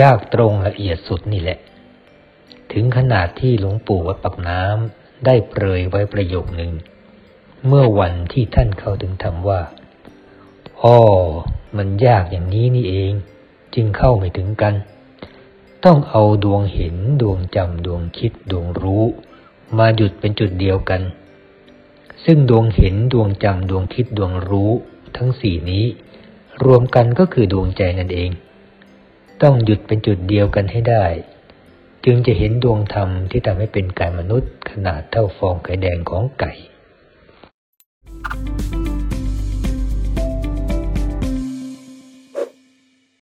ยากตรงละเอียดสุดนี่แหละ ถึงขนาดที่หลวงปู่วัดปักน้ำได้เปรยไว้ประโยคหนึ่ง เมื่อวันที่ท่านเข้าถึงธรรมว่าอ๋อมันยากอย่างนี้นี่เอง จึงเข้าไม่ถึงกัน ต้องเอาดวงเห็นดวงจำดวงคิดดวงรู้ มาหยุดเป็นจุดเดียวกัน ซึ่งดวงเห็นดวงจำดวงคิดดวงรู้ ทั้งสี่นี้ รวมกันก็คือดวงใจนั่นเอง ต้องหยุดเป็นจุดเดียวกันให้ได้ จึงจะเห็นดวงธรรมที่ทำให้เป็นกายมนุษย์ขนาดเท่าฟองไข่แดงของไก่